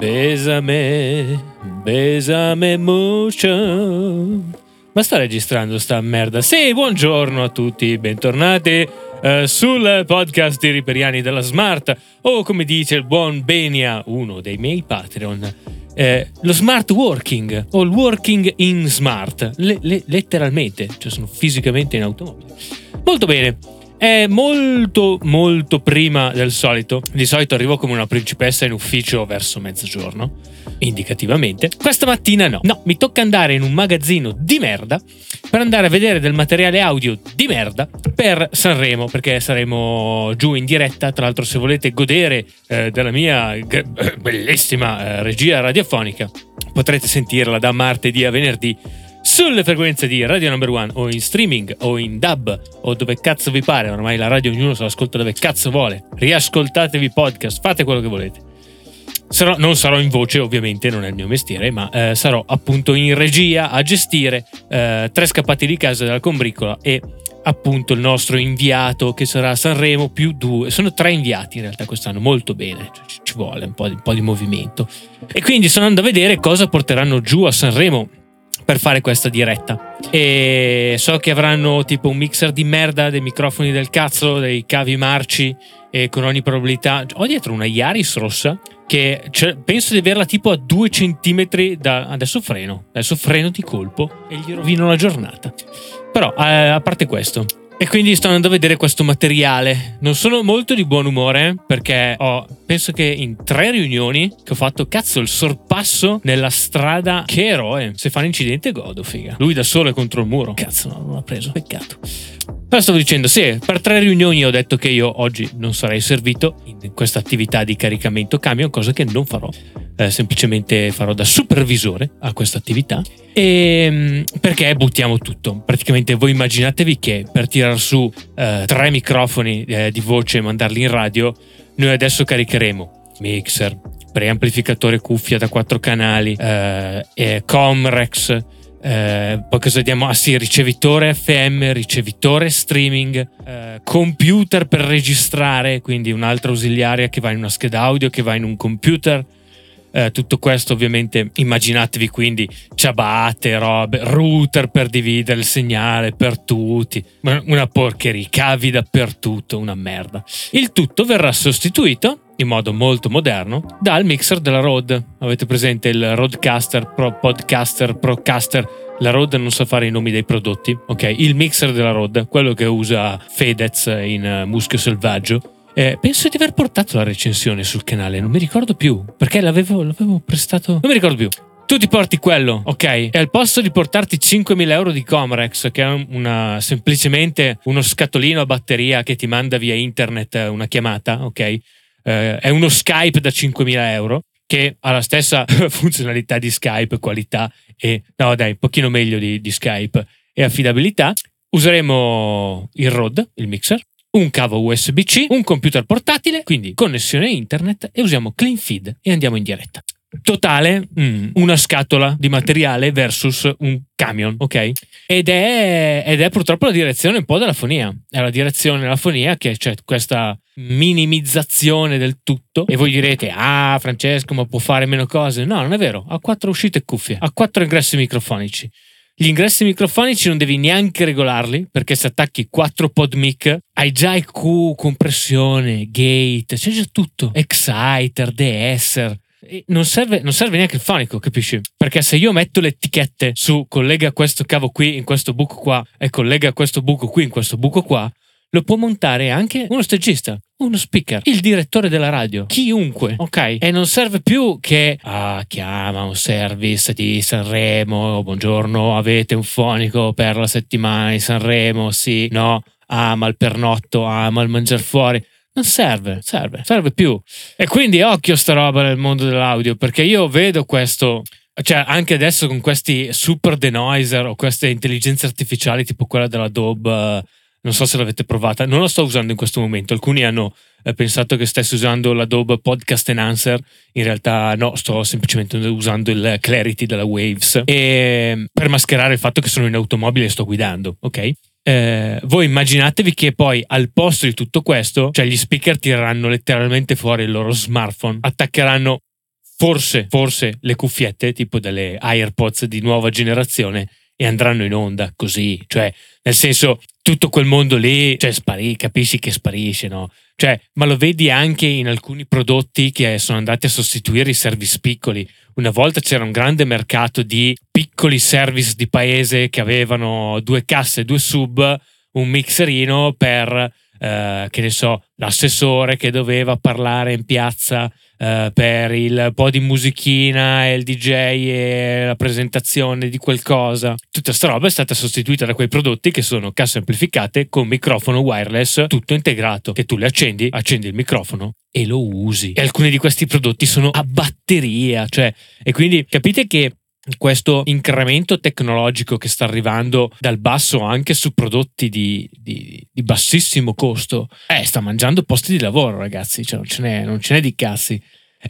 Besame, besame mucho. Ma sta registrando sta merda? Sì, buongiorno a tutti, bentornati eh, sul podcast di Riperiani della Smart o come dice il buon Benia, uno dei miei Patreon, eh, lo smart working o il working in smart, le, le, letteralmente, cioè sono fisicamente in automobile. Molto bene. È molto molto prima del solito. Di solito arrivo come una principessa in ufficio verso mezzogiorno, indicativamente. Questa mattina no. No, mi tocca andare in un magazzino di merda per andare a vedere del materiale audio di merda per Sanremo, perché saremo giù in diretta. Tra l'altro, se volete godere eh, della mia g- bellissima eh, regia radiofonica, potrete sentirla da martedì a venerdì sulle frequenze di Radio Number One o in streaming o in dub o dove cazzo vi pare, ormai la radio ognuno se l'ascolta dove cazzo vuole. Riascoltatevi podcast, fate quello che volete. Sarò, non sarò in voce, ovviamente, non è il mio mestiere, ma eh, sarò appunto in regia a gestire eh, tre scappati di casa della combricola e appunto il nostro inviato che sarà Sanremo più due. Sono tre inviati in realtà quest'anno, molto bene, cioè, ci vuole un po, di, un po' di movimento. E quindi sono andando a vedere cosa porteranno giù a Sanremo per fare questa diretta. E so che avranno tipo un mixer di merda, dei microfoni del cazzo, dei cavi marci e con ogni probabilità. Ho dietro una Yaris rossa che penso di averla tipo a due centimetri da. Adesso freno, adesso freno di colpo e gli rovino la giornata. Però, eh, a parte questo, e quindi sto andando a vedere questo materiale. Non sono molto di buon umore perché ho, penso che in tre riunioni che ho fatto, cazzo, il sorpasso nella strada. Che eroe! Se fa un incidente, godo, figa. Lui da solo è contro il muro. Cazzo, no, non l'ha preso. Peccato. Però stavo dicendo, sì, per tre riunioni ho detto che io oggi non sarei servito in questa attività di caricamento camion, cosa che non farò. Eh, semplicemente farò da supervisore a questa attività. E, ehm, perché buttiamo tutto. Praticamente voi immaginatevi che per tirar su eh, tre microfoni eh, di voce e mandarli in radio, noi adesso caricheremo mixer, preamplificatore cuffia da quattro canali, eh, Comrex eh, poi cosa diamo? Ah sì, ricevitore FM, ricevitore streaming, eh, computer per registrare, quindi un'altra ausiliaria che va in una scheda audio, che va in un computer. Eh, tutto questo ovviamente immaginatevi quindi ciabatte, robe, router per dividere il segnale per tutti, una porcheria, cavi dappertutto, una merda. Il tutto verrà sostituito in modo molto moderno dal mixer della Rode. Avete presente il Rodecaster, Pro Podcaster, Procaster? La Rode non sa fare i nomi dei prodotti, ok? Il mixer della Rode, quello che usa Fedez in uh, Muschio Selvaggio. Eh, penso di aver portato la recensione sul canale, non mi ricordo più, perché l'avevo, l'avevo prestato... Non mi ricordo più tu ti porti quello, ok? E al posto di portarti 5.000 euro di Comrex, che è una, semplicemente uno scatolino a batteria che ti manda via internet una chiamata, ok? Eh, è uno Skype da 5.000 euro che ha la stessa funzionalità di Skype, qualità e, no dai, un pochino meglio di, di Skype e affidabilità. Useremo il ROD, il mixer, un cavo USB-C, un computer portatile, quindi connessione internet e usiamo Clean Feed e andiamo in diretta totale mm, una scatola di materiale versus un camion, ok? Ed è, ed è, purtroppo la direzione un po' della fonia. È la direzione della fonia che c'è questa minimizzazione del tutto. E voi direte, ah, Francesco, ma può fare meno cose? No, non è vero. Ha quattro uscite cuffie, ha quattro ingressi microfonici. Gli ingressi microfonici non devi neanche regolarli perché se attacchi quattro pod mic hai già EQ, compressione, gate, c'è già tutto. Exciter, de-esser non serve, non serve, neanche il fonico, capisci? Perché se io metto le etichette su collega questo cavo qui in questo buco qua e collega questo buco qui in questo buco qua, lo può montare anche uno stagista, uno speaker, il direttore della radio, chiunque, ok? E non serve più che ah, chiama un service di Sanremo, buongiorno, avete un fonico per la settimana di Sanremo? Sì, no, ama il pernotto, ama il mangiare fuori. Non serve, serve, serve più. E quindi occhio sta roba nel mondo dell'audio, perché io vedo questo, cioè anche adesso con questi super denoiser o queste intelligenze artificiali tipo quella dell'Adobe, non so se l'avete provata, non la sto usando in questo momento, alcuni hanno eh, pensato che stessi usando l'Adobe Podcast Enhancer, in realtà no, sto semplicemente usando il Clarity della Waves e per mascherare il fatto che sono in automobile e sto guidando, ok? Eh, voi immaginatevi che poi al posto di tutto questo, cioè gli speaker tireranno letteralmente fuori il loro smartphone, attaccheranno forse, forse le cuffiette tipo delle AirPods di nuova generazione e andranno in onda così, cioè nel senso tutto quel mondo lì, cioè sparisce, capisci che sparisce, no? Cioè, ma lo vedi anche in alcuni prodotti che sono andati a sostituire i service piccoli. Una volta c'era un grande mercato di piccoli service di paese che avevano due casse, due sub, un mixerino per, eh, che ne so, l'assessore che doveva parlare in piazza Uh, per il po' di musichina e il DJ e la presentazione di qualcosa. Tutta questa roba è stata sostituita da quei prodotti che sono casse amplificate con microfono wireless tutto integrato, che tu le accendi, accendi il microfono e lo usi. E alcuni di questi prodotti sono a batteria, cioè, e quindi capite che questo incremento tecnologico che sta arrivando dal basso anche su prodotti di, di, di bassissimo costo, eh, sta mangiando posti di lavoro, ragazzi, cioè non ce n'è, non ce n'è di cazzi.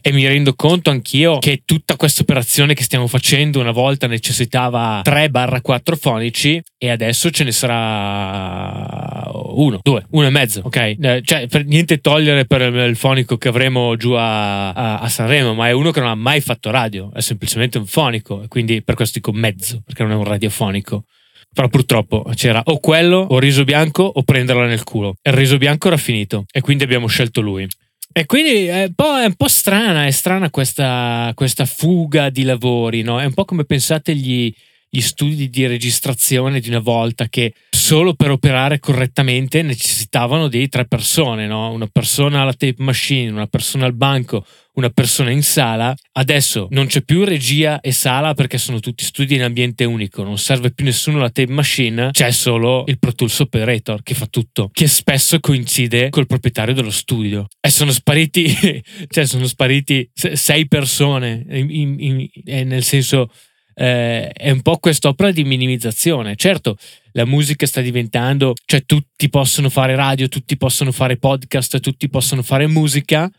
E mi rendo conto anch'io che tutta questa operazione che stiamo facendo una volta necessitava 3-4 fonici e adesso ce ne sarà uno, due, uno e mezzo, ok? Eh, cioè, per niente togliere per il fonico che avremo giù a, a, Sanremo, ma è uno che non ha mai fatto radio, è semplicemente un fonico, quindi per questo dico mezzo, perché non è un radiofonico. Però purtroppo c'era o quello, o riso bianco, o prenderla nel culo. Il riso bianco era finito, e quindi abbiamo scelto lui. E quindi è un po', è un po strana, è strana questa, questa, fuga di lavori, no? È un po' come pensate gli, gli studi di registrazione di una volta che solo per operare correttamente necessitavano di tre persone, no? una persona alla tape machine, una persona al banco, una persona in sala. Adesso non c'è più regia e sala perché sono tutti studi in ambiente unico, non serve più nessuno alla tape machine, c'è solo il Pro Tools Operator che fa tutto, che spesso coincide col proprietario dello studio. E sono spariti, cioè sono spariti sei persone, in, in, in, nel senso eh, è un po' quest'opera di minimizzazione. Certo, la musica sta diventando, cioè tutti possono fare radio, tutti possono fare podcast, tutti possono fare musica,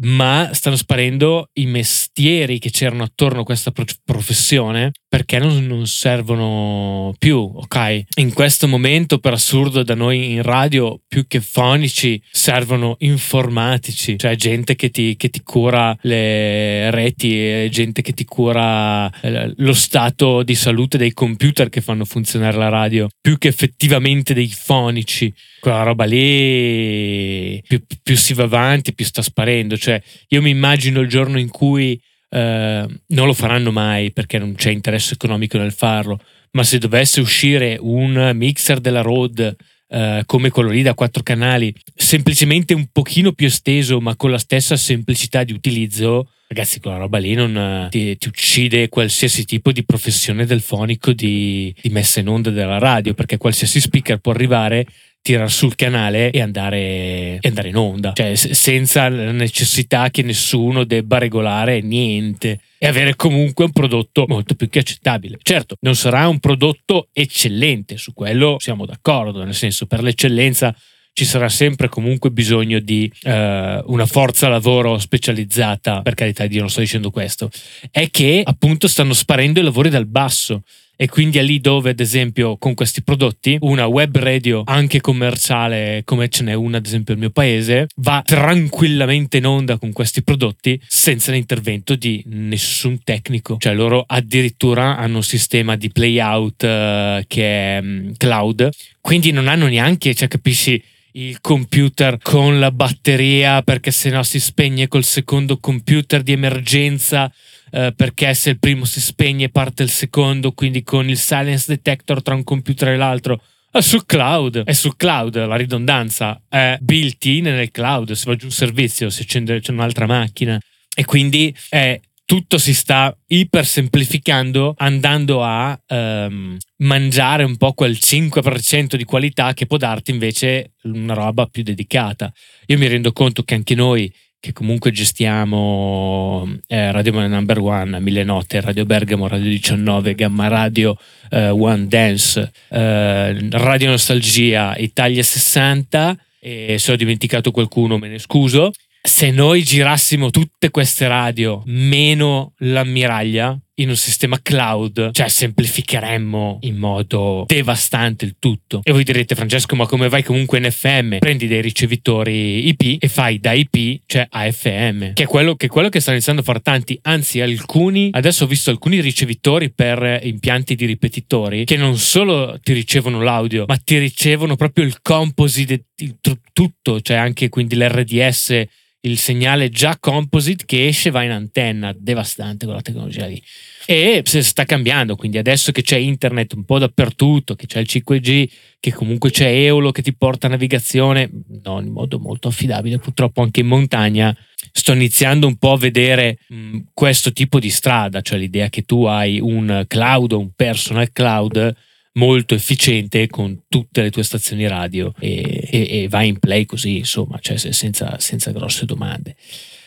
ma stanno sparendo i mestieri che c'erano attorno a questa professione perché non, non, servono più, ok? In questo momento, per assurdo, da noi in radio, più che fonici, servono informatici, cioè gente che ti, che ti cura le reti, gente che ti cura eh, lo stato di salute dei computer che fanno funzionare la radio, più che effettivamente dei fonici. Quella roba lì, più, più si va avanti, più sta sparendo. Cioè, io mi immagino il giorno in cui eh, non lo faranno mai perché non c'è interesse economico nel farlo, ma se dovesse uscire un mixer della Rode Uh, come quello lì da quattro canali, semplicemente un pochino più esteso, ma con la stessa semplicità di utilizzo, ragazzi, quella roba lì non ti, ti uccide qualsiasi tipo di professione del fonico di, di messa in onda della radio, perché qualsiasi speaker può arrivare tirare sul canale e andare, e andare in onda, cioè senza la necessità che nessuno debba regolare niente. E avere comunque un prodotto molto più che accettabile. Certo, non sarà un prodotto eccellente, su quello siamo d'accordo, nel senso per l'eccellenza ci sarà sempre comunque bisogno di uh, una forza lavoro specializzata, per carità di Dio non sto dicendo questo, è che appunto stanno sparendo i lavori dal basso e quindi è lì dove ad esempio con questi prodotti una web radio anche commerciale come ce n'è una ad esempio nel mio paese va tranquillamente in onda con questi prodotti senza l'intervento di nessun tecnico. Cioè loro addirittura hanno un sistema di playout uh, che è um, cloud. Quindi non hanno neanche cioè capisci il computer con la batteria perché se no si spegne col secondo computer di emergenza eh, perché se il primo si spegne parte il secondo, quindi con il silence detector tra un computer e l'altro. È sul cloud, è sul cloud, la ridondanza è built in nel cloud, se va giù un servizio, accende c'è un'altra macchina e quindi è tutto si sta iper semplificando andando a um, mangiare un po' quel 5% di qualità che può darti invece una roba più dedicata. Io mi rendo conto che anche noi che comunque gestiamo eh, Radio Number One, Mille Note, Radio Bergamo, Radio 19, Gamma Radio, eh, One Dance, eh, Radio Nostalgia, Italia 60 e se ho dimenticato qualcuno me ne scuso. Se noi girassimo tutte queste radio meno l'ammiraglia, in un sistema cloud, cioè semplificheremmo in modo devastante il tutto. E voi direte, Francesco, ma come vai comunque in FM? Prendi dei ricevitori IP e fai da IP, cioè AFM, che è quello che, che stanno iniziando a fare tanti, anzi alcuni, adesso ho visto alcuni ricevitori per impianti di ripetitori che non solo ti ricevono l'audio, ma ti ricevono proprio il composite, il, tutto, cioè anche quindi l'RDS il segnale già composite che esce va in antenna, devastante quella tecnologia lì. E si sta cambiando, quindi adesso che c'è internet un po' dappertutto, che c'è il 5G, che comunque c'è Eolo che ti porta navigazione, non in modo molto affidabile, purtroppo anche in montagna, sto iniziando un po' a vedere mh, questo tipo di strada, cioè l'idea che tu hai un cloud, un personal cloud molto efficiente con tutte le tue stazioni radio e, e, e vai in play così, insomma, cioè senza, senza grosse domande.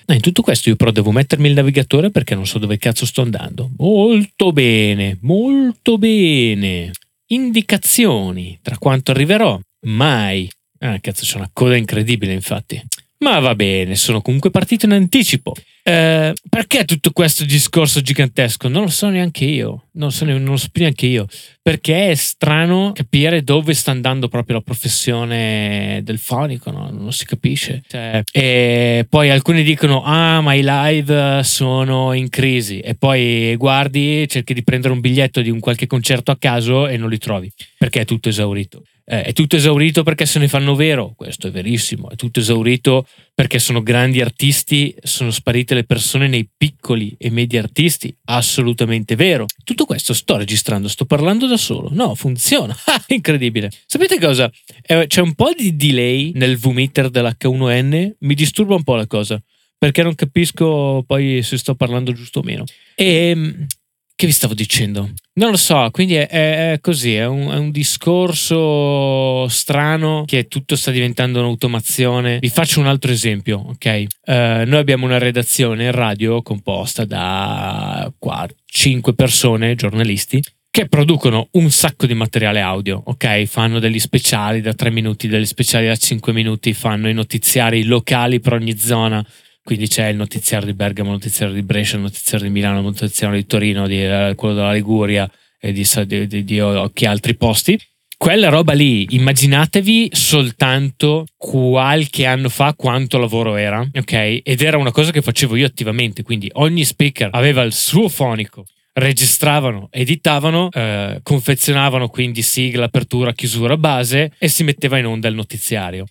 No, in tutto questo io però devo mettermi il navigatore perché non so dove cazzo sto andando. Molto bene, molto bene. Indicazioni tra quanto arriverò. Mai. Ah, cazzo, c'è una coda incredibile, infatti. Ma va bene, sono comunque partito in anticipo. Eh, perché tutto questo discorso gigantesco? Non lo so neanche io, non lo so, non lo so neanche io. Perché è strano capire dove sta andando proprio la professione del fonico, no? non si capisce. Cioè, e poi alcuni dicono: Ah, ma i live sono in crisi. E poi guardi, cerchi di prendere un biglietto di un qualche concerto a caso e non li trovi perché è tutto esaurito. Eh, è tutto esaurito perché se ne fanno vero, questo è verissimo, è tutto esaurito perché sono grandi artisti, sono sparite le persone nei piccoli e medi artisti, assolutamente vero. Tutto questo sto registrando, sto parlando da solo, no, funziona, incredibile. Sapete cosa? Eh, c'è un po' di delay nel V-meter dell'H1N, mi disturba un po' la cosa, perché non capisco poi se sto parlando giusto o meno. E ehm, che vi stavo dicendo? Non lo so, quindi è, è così, è un, è un, discorso strano che tutto sta diventando un'automazione. Vi faccio un altro esempio, ok? Uh, noi abbiamo una redazione radio composta da 4, 5 persone, giornalisti, che producono un sacco di materiale audio, ok? Fanno degli speciali da 3 minuti, degli speciali da 5 minuti, fanno i notiziari locali per ogni zona quindi c'è il notiziario di Bergamo, il notiziario di Brescia, il notiziario di Milano, il notiziario di Torino, di, eh, quello della Liguria e di, di, di, di occhi altri posti. Quella roba lì, immaginatevi soltanto qualche anno fa quanto lavoro era, ok? Ed era una cosa che facevo io attivamente, quindi ogni speaker aveva il suo fonico, registravano, editavano, eh, confezionavano quindi sigla, apertura, chiusura, base e si metteva in onda il notiziario.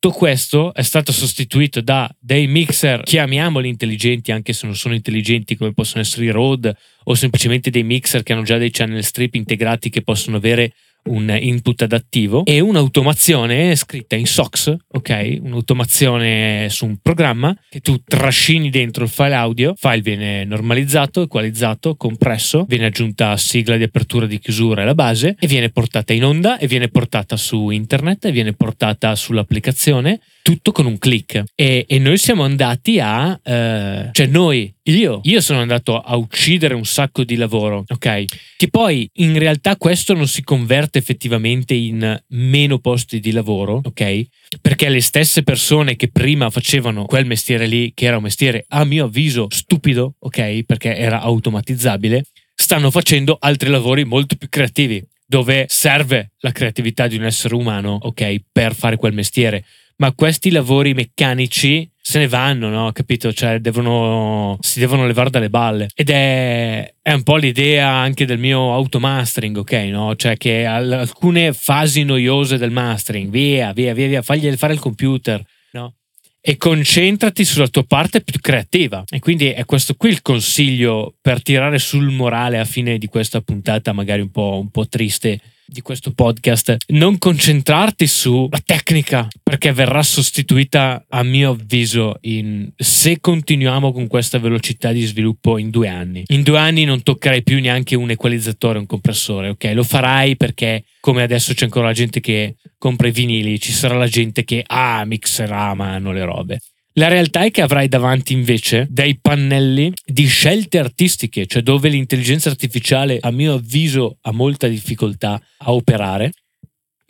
Tutto questo è stato sostituito da dei mixer, chiamiamoli intelligenti, anche se non sono intelligenti, come possono essere i Rode, o semplicemente dei mixer che hanno già dei channel strip integrati che possono avere un input adattivo e un'automazione scritta in SOX, ok? Un'automazione su un programma che tu trascini dentro il file audio, il file viene normalizzato, equalizzato, compresso, viene aggiunta sigla di apertura di chiusura e la base e viene portata in onda e viene portata su internet e viene portata sull'applicazione tutto con un click e, e noi siamo andati a eh, cioè noi io, io sono andato a uccidere un sacco di lavoro, ok? Che poi in realtà questo non si converte effettivamente in meno posti di lavoro, ok? Perché le stesse persone che prima facevano quel mestiere lì, che era un mestiere a mio avviso stupido, ok? Perché era automatizzabile, stanno facendo altri lavori molto più creativi, dove serve la creatività di un essere umano, ok? Per fare quel mestiere ma questi lavori meccanici se ne vanno, no? Capito? Cioè, devono, si devono levare dalle balle. Ed è, è un po' l'idea anche del mio automastering, ok? No? Cioè, che alcune fasi noiose del mastering, via, via, via, via, fagli fare il computer, no? E concentrati sulla tua parte più creativa. E quindi è questo qui il consiglio per tirare sul morale a fine di questa puntata, magari un po', un po triste di questo podcast, non concentrarti sulla tecnica perché verrà sostituita a mio avviso in, se continuiamo con questa velocità di sviluppo in due anni. In due anni non toccherai più neanche un equalizzatore, un compressore, ok? Lo farai perché come adesso c'è ancora la gente che compra i vinili, ci sarà la gente che ah, mixerà a mano le robe. La realtà è che avrai davanti invece dei pannelli di scelte artistiche, cioè dove l'intelligenza artificiale, a mio avviso, ha molta difficoltà a operare,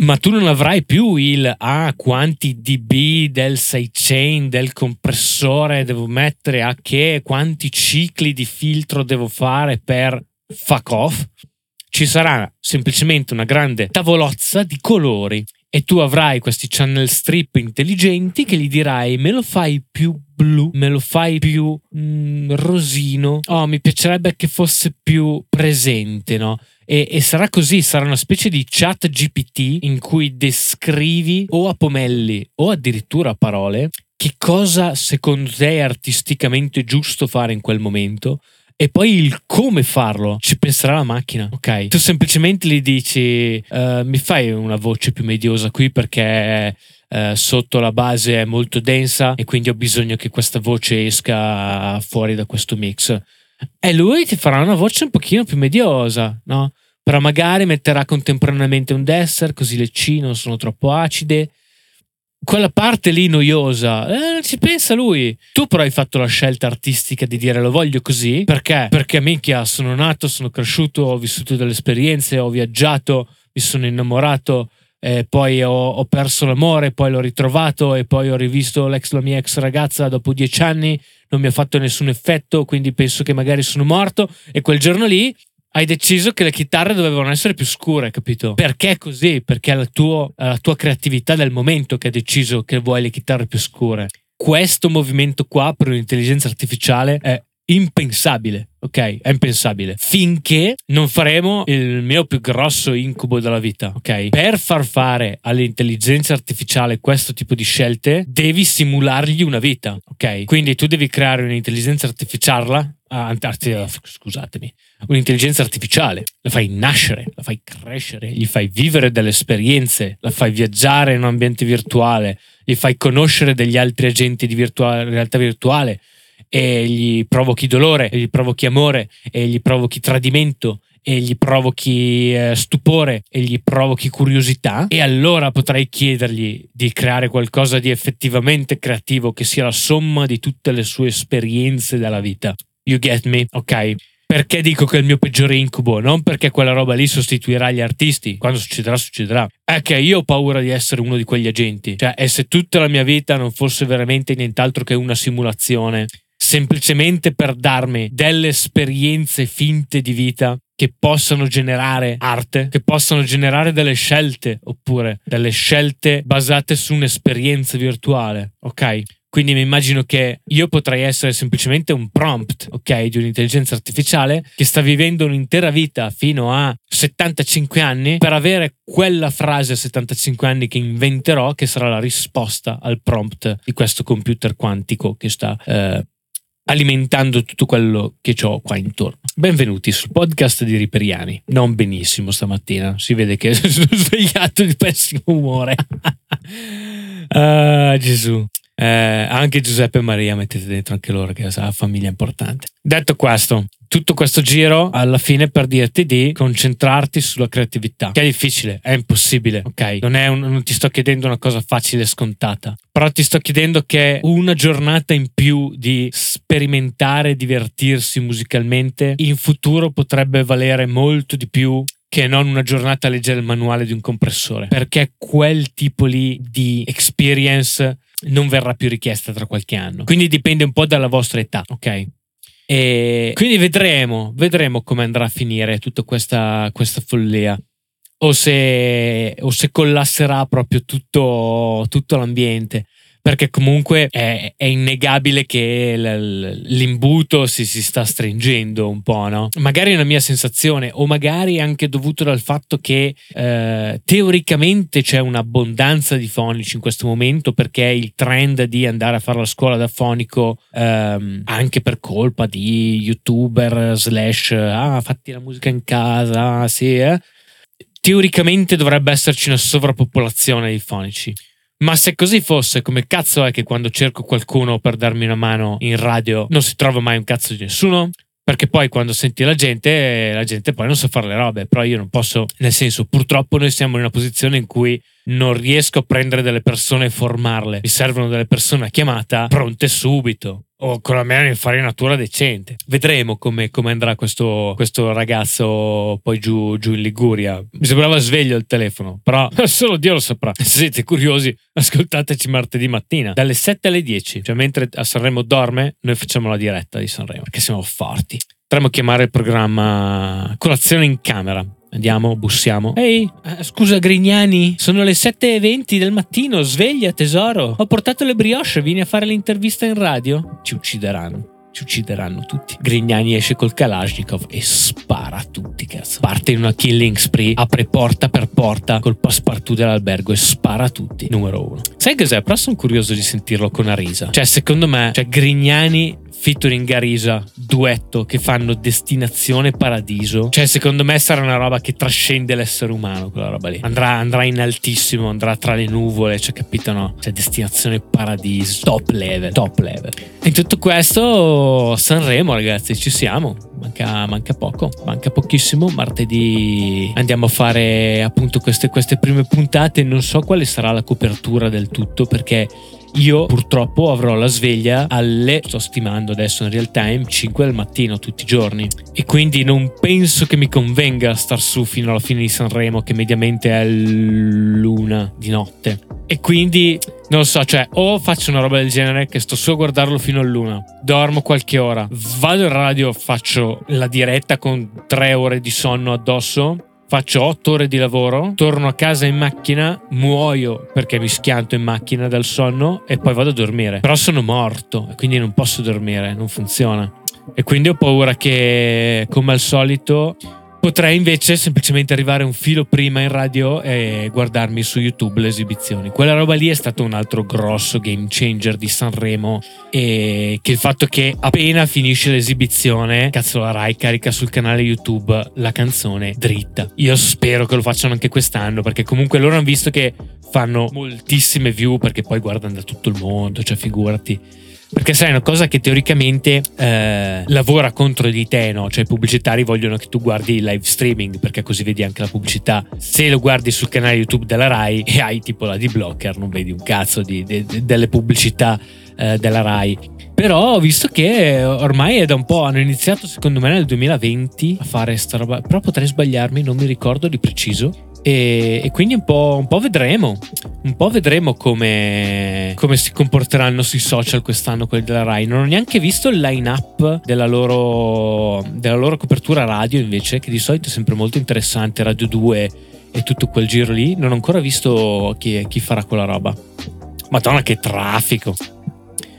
ma tu non avrai più il ah, quanti dB del sidechain del compressore devo mettere a che, quanti cicli di filtro devo fare per fuck off. Ci sarà semplicemente una grande tavolozza di colori e tu avrai questi channel strip intelligenti che gli dirai me lo fai più blu, me lo fai più mm, rosino, oh mi piacerebbe che fosse più presente, no? E, e, sarà così, sarà una specie di chat GPT in cui descrivi o a pomelli o addirittura a parole che cosa secondo te è artisticamente giusto fare in quel momento e poi il come farlo ci penserà la macchina, ok? Tu semplicemente gli dici uh, mi fai una voce più mediosa qui perché uh, sotto la base è molto densa e quindi ho bisogno che questa voce esca fuori da questo mix. E lui ti farà una voce un pochino più mediosa, no? Però magari metterà contemporaneamente un desser così le C non sono troppo acide quella parte lì noiosa, eh, ci pensa lui. Tu però hai fatto la scelta artistica di dire lo voglio così, perché? Perché minchia, sono nato, sono cresciuto, ho vissuto delle esperienze, ho viaggiato, mi sono innamorato, eh, poi ho, ho, perso l'amore, poi l'ho ritrovato e poi ho rivisto l'ex, la mia ex ragazza dopo dieci anni, non mi ha fatto nessun effetto, quindi penso che magari sono morto e quel giorno lì hai deciso che le chitarre dovevano essere più scure, capito? Perché così? Perché è la, tuo, è la tua creatività del momento che ha deciso che vuoi le chitarre più scure. Questo movimento qua per un'intelligenza artificiale è impensabile, ok? È impensabile. Finché non faremo il mio più grosso incubo della vita, ok? Per far fare all'intelligenza artificiale questo tipo di scelte, devi simulargli una vita, ok? Quindi tu devi creare un'intelligenza artificiale, ah, scusatemi, un'intelligenza artificiale, la fai nascere, la fai crescere, gli fai vivere delle esperienze, la fai viaggiare in un ambiente virtuale, gli fai conoscere degli altri agenti di virtuale, realtà virtuale e gli provochi dolore, e gli provochi amore, e gli provochi tradimento, e gli provochi eh, stupore e gli provochi curiosità e allora potrai chiedergli di creare qualcosa di effettivamente creativo che sia la somma di tutte le sue esperienze della vita. You get me? Ok. Perché dico che è il mio peggiore incubo? Non perché quella roba lì sostituirà gli artisti. Quando succederà, succederà. È che io ho paura di essere uno di quegli agenti. Cioè, e se tutta la mia vita non fosse veramente nient'altro che una simulazione, semplicemente per darmi delle esperienze finte di vita che possano generare arte, che possano generare delle scelte, oppure delle scelte basate su un'esperienza virtuale, ok? Quindi mi immagino che io potrei essere semplicemente un prompt, ok, di un'intelligenza artificiale che sta vivendo un'intera vita fino a 75 anni per avere quella frase a 75 anni che inventerò che sarà la risposta al prompt di questo computer quantico che sta eh, alimentando tutto quello che ho qua intorno. Benvenuti sul podcast di Riperiani. Non benissimo stamattina, si vede che sono svegliato di pessimo umore. ah, Gesù. Eh, anche Giuseppe e Maria mettete dentro anche loro che ha famiglia importante. Detto questo, tutto questo giro alla fine per dirti di concentrarti sulla creatività, che è difficile, è impossibile, ok? Non, un, non ti sto chiedendo una cosa facile e scontata, però ti sto chiedendo che una giornata in più di sperimentare divertirsi musicalmente in futuro potrebbe valere molto di più che non una giornata a leggere il manuale di un compressore, perché quel tipo lì di experience non verrà più richiesta tra qualche anno. Quindi dipende un po' dalla vostra età, ok? E quindi vedremo, vedremo come andrà a finire tutta questa, questa follia. O se, o se collasserà proprio tutto, tutto l'ambiente perché comunque è, è innegabile che l'imbuto si, si, sta stringendo un po', no? Magari è una mia sensazione, o magari anche dovuto dal fatto che eh, teoricamente c'è un'abbondanza di fonici in questo momento, perché il trend di andare a fare la scuola da fonico, ehm, anche per colpa di youtuber slash ah, fatti la musica in casa, sì, eh? teoricamente dovrebbe esserci una sovrappopolazione di fonici. Ma se così fosse, come cazzo è che quando cerco qualcuno per darmi una mano in radio non si trova mai un cazzo di nessuno? Perché poi quando senti la gente, la gente poi non sa fare le robe, però io non posso, nel senso, purtroppo noi siamo in una posizione in cui non riesco a prendere delle persone e formarle. Mi servono delle persone a chiamata pronte subito o con la mia infarinatura decente. Vedremo come, come andrà questo, questo, ragazzo poi giù, giù, in Liguria. Mi sembrava sveglio il telefono, però solo Dio lo saprà. Se siete curiosi, ascoltateci martedì mattina dalle 7 alle 10, cioè mentre a Sanremo dorme, noi facciamo la diretta di Sanremo perché siamo forti. Potremmo chiamare il programma Colazione in camera Andiamo, bussiamo. Ehi, eh, scusa Grignani, sono le 7.20 del mattino, sveglia tesoro. Ho portato le brioche, vieni a fare l'intervista in radio? Ci uccideranno. Ci uccideranno tutti. Grignani esce col Kalashnikov e spara a tutti, cazzo. Parte in una killing spree, apre porta per porta col passepartout dell'albergo e spara a tutti. Numero uno. Sai cos'è? Però sono curioso di sentirlo con Arisa. Cioè, secondo me, cioè, Grignani featuring Garisa, duetto che fanno Destinazione Paradiso. Cioè, secondo me sarà una roba che trascende l'essere umano, quella roba lì. Andrà, andrà in altissimo, andrà tra le nuvole, cioè, capito? No? Cioè, Destinazione Paradiso, top level, top level. In tutto questo, Sanremo, ragazzi, ci siamo. Manca, manca poco, manca pochissimo. Martedì andiamo a fare appunto queste, queste prime puntate. Non so quale sarà la copertura del tutto perché io purtroppo avrò la sveglia alle, sto stimando adesso in real time, 5 del mattino tutti i giorni. E quindi non penso che mi convenga star su fino alla fine di Sanremo, che mediamente è l'una di notte. E quindi non lo so, cioè, o faccio una roba del genere che sto su a guardarlo fino all'una, dormo qualche ora, vado in radio, faccio la diretta con tre ore di sonno addosso faccio otto ore di lavoro, torno a casa in macchina, muoio perché mi schianto in macchina dal sonno e poi vado a dormire. Però sono morto quindi non posso dormire, non funziona. E quindi ho paura che, come al solito, Potrei invece semplicemente arrivare un filo prima in radio e guardarmi su YouTube le esibizioni. Quella roba lì è stato un altro grosso game changer di Sanremo e che il fatto che appena finisce l'esibizione, cazzo la Rai carica sul canale YouTube la canzone dritta. Io spero che lo facciano anche quest'anno perché comunque loro hanno visto che fanno moltissime view perché poi guardano da tutto il mondo, cioè figurati perché sai, è una cosa che teoricamente eh, lavora contro di te, no? Cioè i pubblicitari vogliono che tu guardi il live streaming perché così vedi anche la pubblicità. Se lo guardi sul canale YouTube della Rai e hai tipo la D-Blocker, non vedi un cazzo di, di, di, delle pubblicità eh, della Rai. Però ho visto che ormai è da un po', hanno iniziato secondo me nel 2020 a fare sta roba, però potrei sbagliarmi, non mi ricordo di preciso. E, e, quindi un po', un po', vedremo, un po' vedremo come, come, si comporteranno sui social quest'anno quelli della Rai. Non ho neanche visto il line-up della loro, della loro copertura radio invece, che di solito è sempre molto interessante, Radio 2 e tutto quel giro lì. Non ho ancora visto chi, chi farà quella roba. Madonna che traffico!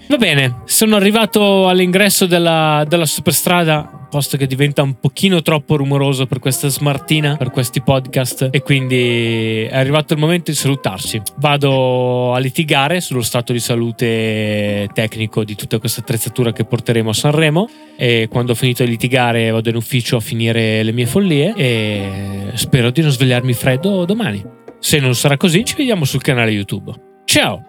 Va bene, sono arrivato all'ingresso della, della superstrada posto che diventa un pochino troppo rumoroso per questa smartina, per questi podcast e quindi è arrivato il momento di salutarci. Vado a litigare sullo stato di salute tecnico di tutta questa attrezzatura che porteremo a Sanremo e quando ho finito di litigare vado in ufficio a finire le mie follie e spero di non svegliarmi freddo domani. Se non sarà così ci vediamo sul canale YouTube. Ciao!